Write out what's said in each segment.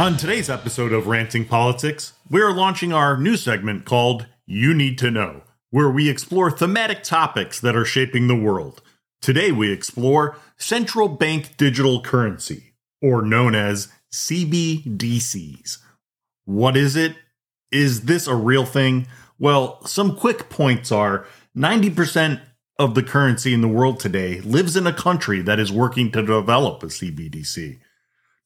On today's episode of Ranting Politics, we are launching our new segment called You Need to Know, where we explore thematic topics that are shaping the world. Today we explore central bank digital currency, or known as CBDCs. What is it? Is this a real thing? Well, some quick points are 90% of the currency in the world today lives in a country that is working to develop a CBDC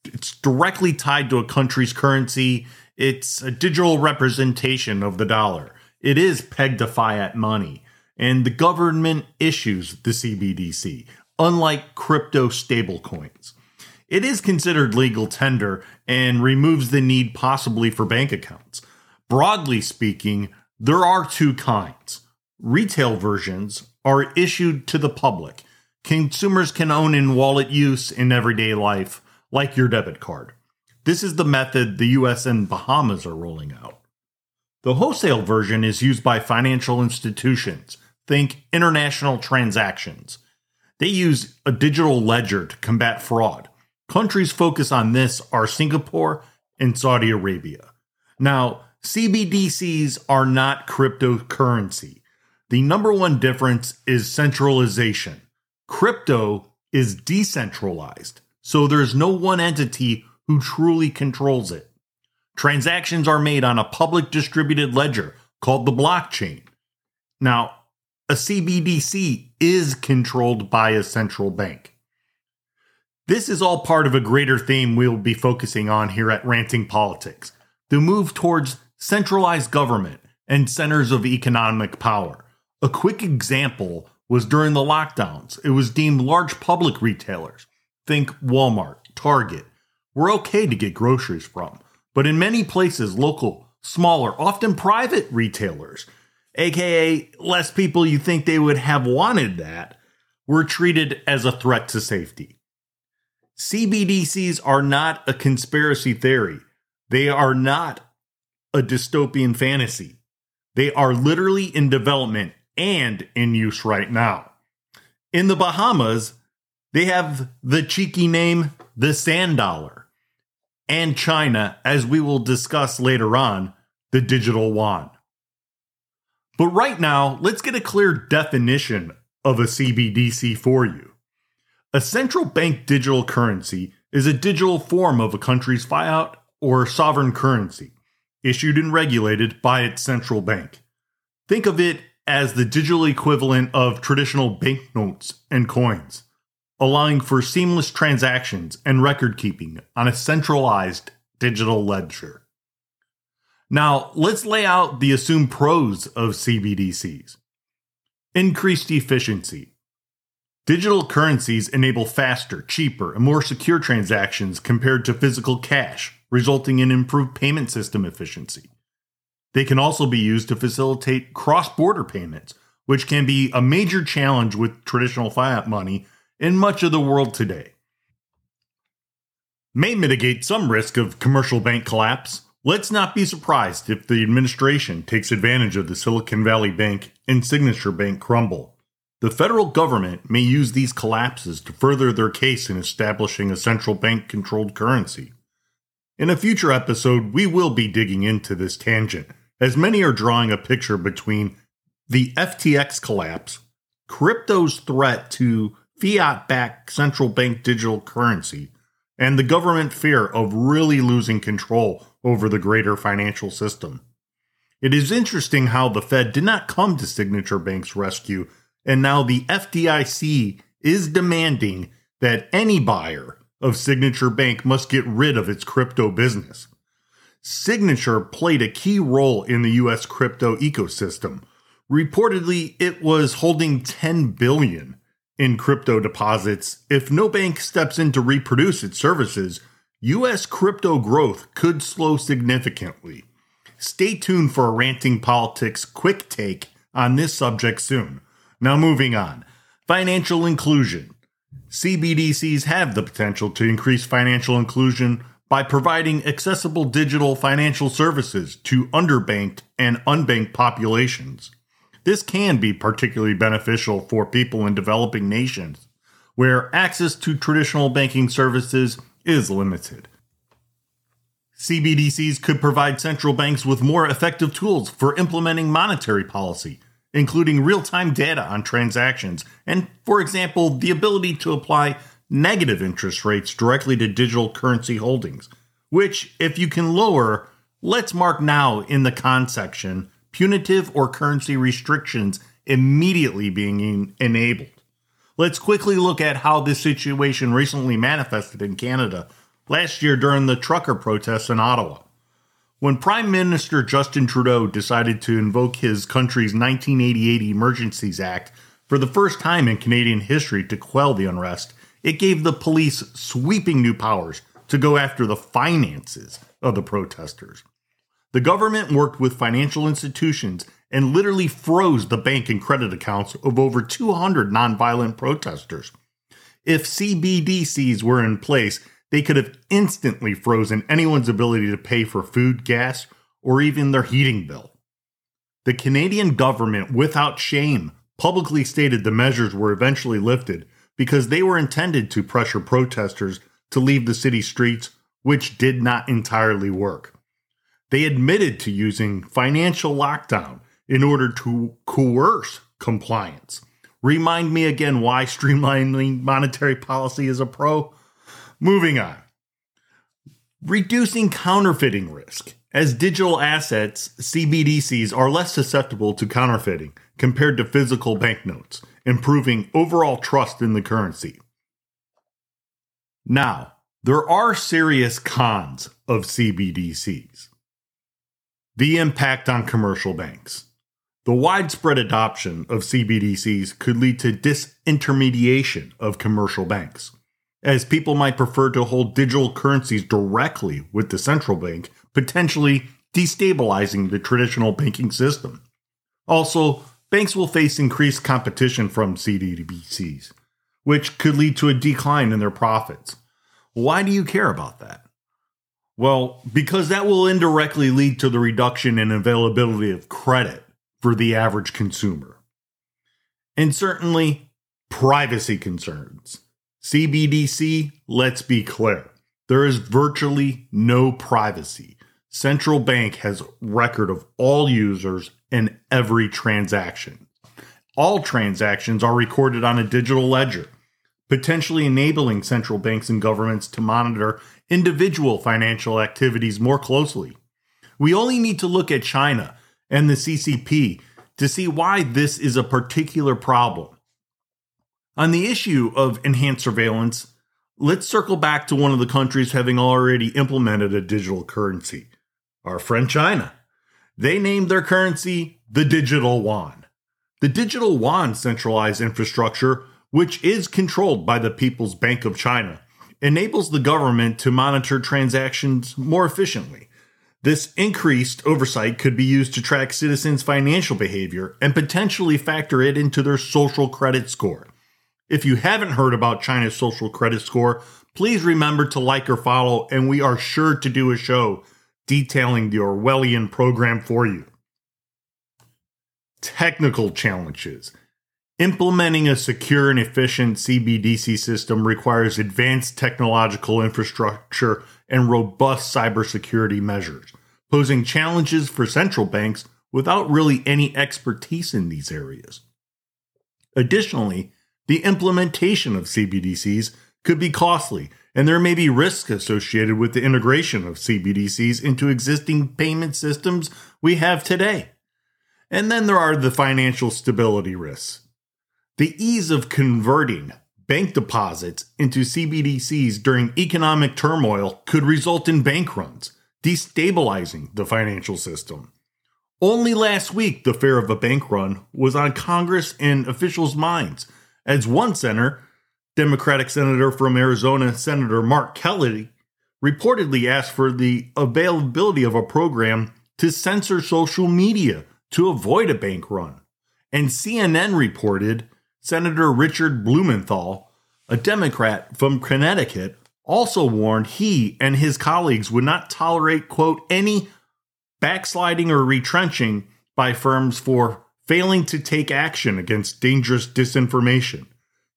it's directly tied to a country's currency. It's a digital representation of the dollar. It is pegged to fiat money, and the government issues the CBDC, unlike crypto stablecoins. It is considered legal tender and removes the need possibly for bank accounts. Broadly speaking, there are two kinds. Retail versions are issued to the public. Consumers can own in wallet use in everyday life like your debit card. This is the method the US and Bahamas are rolling out. The wholesale version is used by financial institutions. Think international transactions. They use a digital ledger to combat fraud. Countries focus on this are Singapore and Saudi Arabia. Now, CBDCs are not cryptocurrency. The number one difference is centralization. Crypto is decentralized so there's no one entity who truly controls it. Transactions are made on a public distributed ledger called the blockchain. Now, a CBDC is controlled by a central bank. This is all part of a greater theme we'll be focusing on here at Ranting Politics the move towards centralized government and centers of economic power. A quick example was during the lockdowns, it was deemed large public retailers think Walmart, Target, were okay to get groceries from. But in many places, local, smaller, often private retailers, aka less people you think they would have wanted that, were treated as a threat to safety. CBDCs are not a conspiracy theory. They are not a dystopian fantasy. They are literally in development and in use right now. In the Bahamas, they have the cheeky name, the Sand Dollar. And China, as we will discuss later on, the digital yuan. But right now, let's get a clear definition of a CBDC for you. A central bank digital currency is a digital form of a country's fiat or sovereign currency, issued and regulated by its central bank. Think of it as the digital equivalent of traditional banknotes and coins allowing for seamless transactions and record keeping on a centralized digital ledger. Now, let's lay out the assumed pros of CBDCs. Increased efficiency. Digital currencies enable faster, cheaper, and more secure transactions compared to physical cash, resulting in improved payment system efficiency. They can also be used to facilitate cross border payments, which can be a major challenge with traditional fiat money in much of the world today. May mitigate some risk of commercial bank collapse. Let's not be surprised if the administration takes advantage of the Silicon Valley Bank and Signature Bank crumble. The federal government may use these collapses to further their case in establishing a central bank controlled currency. In a future episode, we will be digging into this tangent, as many are drawing a picture between the FTX collapse, crypto's threat to fiat backed central bank digital currency and the government fear of really losing control over the greater financial system. It is interesting how the Fed did not come to Signature Bank's rescue, and now the FDIC is demanding that any buyer of Signature Bank must get rid of its crypto business. Signature played a key role in the US crypto ecosystem. Reportedly, it was holding 10 billion in crypto deposits, if no bank steps in to reproduce its services, US crypto growth could slow significantly. Stay tuned for a Ranting Politics quick take on this subject soon. Now, moving on. Financial inclusion. CBDCs have the potential to increase financial inclusion by providing accessible digital financial services to underbanked and unbanked populations. This can be particularly beneficial for people in developing nations where access to traditional banking services is limited. CBDCs could provide central banks with more effective tools for implementing monetary policy, including real time data on transactions, and, for example, the ability to apply negative interest rates directly to digital currency holdings, which, if you can lower, let's mark now in the con section punitive or currency restrictions immediately being enabled. Let's quickly look at how this situation recently manifested in Canada last year during the trucker protests in Ottawa. When Prime Minister Justin Trudeau decided to invoke his country's 1988 Emergencies Act for the first time in Canadian history to quell the unrest, it gave the police sweeping new powers to go after the finances of the protesters. The government worked with financial institutions and literally froze the bank and credit accounts of over 200 nonviolent protesters. If CBDCs were in place, they could have instantly frozen anyone's ability to pay for food, gas, or even their heating bill. The Canadian government, without shame, publicly stated the measures were eventually lifted because they were intended to pressure protesters to leave the city streets, which did not entirely work. They admitted to using financial lockdown in order to coerce compliance. Remind me again why streamlining monetary policy is a pro? Moving on. Reducing counterfeiting risk. As digital assets, CBDCs are less susceptible to counterfeiting compared to physical banknotes, improving overall trust in the currency. Now, there are serious cons of CBDCs. The impact on commercial banks. The widespread adoption of CBDCs could lead to disintermediation of commercial banks as people might prefer to hold digital currencies directly with the central bank, potentially destabilizing the traditional banking system. Also, banks will face increased competition from CBDCs, which could lead to a decline in their profits. Why do you care about that? Well, because that will indirectly lead to the reduction in availability of credit for the average consumer. And certainly, privacy concerns. CBDC, let's be clear. There is virtually no privacy. Central bank has record of all users and every transaction. All transactions are recorded on a digital ledger, potentially enabling central banks and governments to monitor individual financial activities more closely. We only need to look at China and the CCP to see why this is a particular problem. On the issue of enhanced surveillance, let's circle back to one of the countries having already implemented a digital currency our friend China. They named their currency the digital yuan. The digital yuan centralized infrastructure, which is controlled by the People's Bank of China, enables the government to monitor transactions more efficiently. This increased oversight could be used to track citizens' financial behavior and potentially factor it into their social credit score. If you haven't heard about China's social credit score, please remember to like or follow, and we are sure to do a show detailing the Orwellian program for you. Technical challenges. Implementing a secure and efficient CBDC system requires advanced technological infrastructure and robust cybersecurity measures, posing challenges for central banks without really any expertise in these areas. Additionally, the implementation of CBDCs could be costly, and there may be risks associated with the integration of CBDCs into existing payment systems we have today. And then there are the financial stability risks. The ease of converting bank deposits into CBDCs during economic turmoil could result in bank runs, destabilizing the financial system. Only last week, the fear of a bank run was on Congress and officials' minds as one senator, Democratic Senator from Arizona, Senator Mark Kelly, reportedly asked for the availability of a program to censor social media to avoid a bank run. And CNN reported Senator Richard Blumenthal, a Democrat from Connecticut, also warned he and his colleagues would not tolerate, quote, any backsliding or retrenching by firms for failing to take action against dangerous disinformation.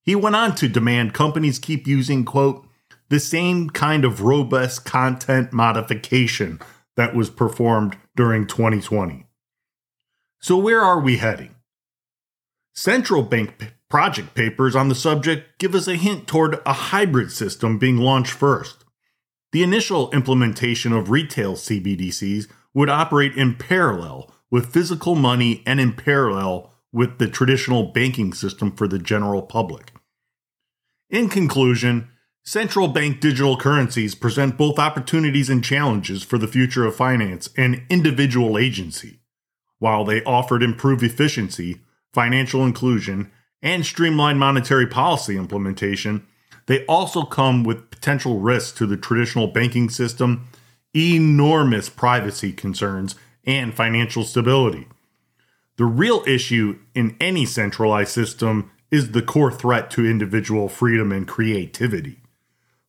He went on to demand companies keep using, quote, the same kind of robust content modification that was performed during 2020. So, where are we heading? Central bank project papers on the subject give us a hint toward a hybrid system being launched first. The initial implementation of retail CBDCs would operate in parallel with physical money and in parallel with the traditional banking system for the general public. In conclusion, central bank digital currencies present both opportunities and challenges for the future of finance and individual agency. While they offered improved efficiency, financial inclusion, and streamlined monetary policy implementation, they also come with potential risks to the traditional banking system, enormous privacy concerns, and financial stability. The real issue in any centralized system is the core threat to individual freedom and creativity.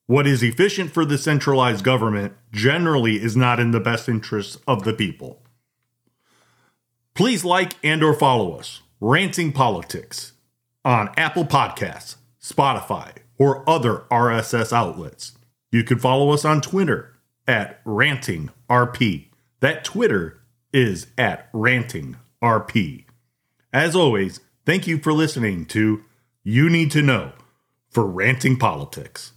What is efficient for the centralized government generally is not in the best interests of the people. Please like and or follow us, Ranting Politics, on Apple Podcasts, Spotify, or other RSS outlets. You can follow us on Twitter at RantingRP. That Twitter is at RantingRP. As always, thank you for listening to You Need to Know for Ranting Politics.